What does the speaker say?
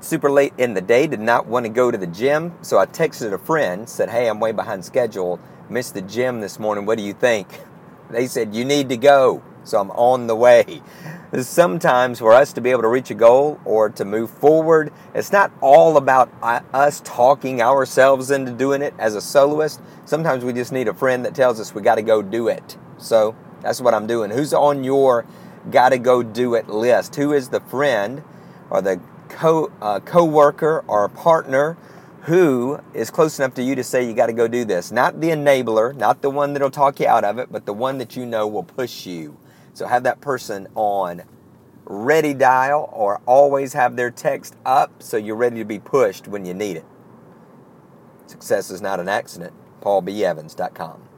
super late in the day, did not want to go to the gym. So I texted a friend, said, Hey, I'm way behind schedule. Missed the gym this morning. What do you think? They said, You need to go. So I'm on the way. Sometimes for us to be able to reach a goal or to move forward, it's not all about uh, us talking ourselves into doing it as a soloist. Sometimes we just need a friend that tells us we got to go do it. So that's what I'm doing. Who's on your got to go do it list? Who is the friend or the co uh, co-worker or a partner who is close enough to you to say you got to go do this? Not the enabler, not the one that'll talk you out of it, but the one that you know will push you. So have that person on ready dial or always have their text up so you're ready to be pushed when you need it. Success is not an accident. PaulBEvans.com.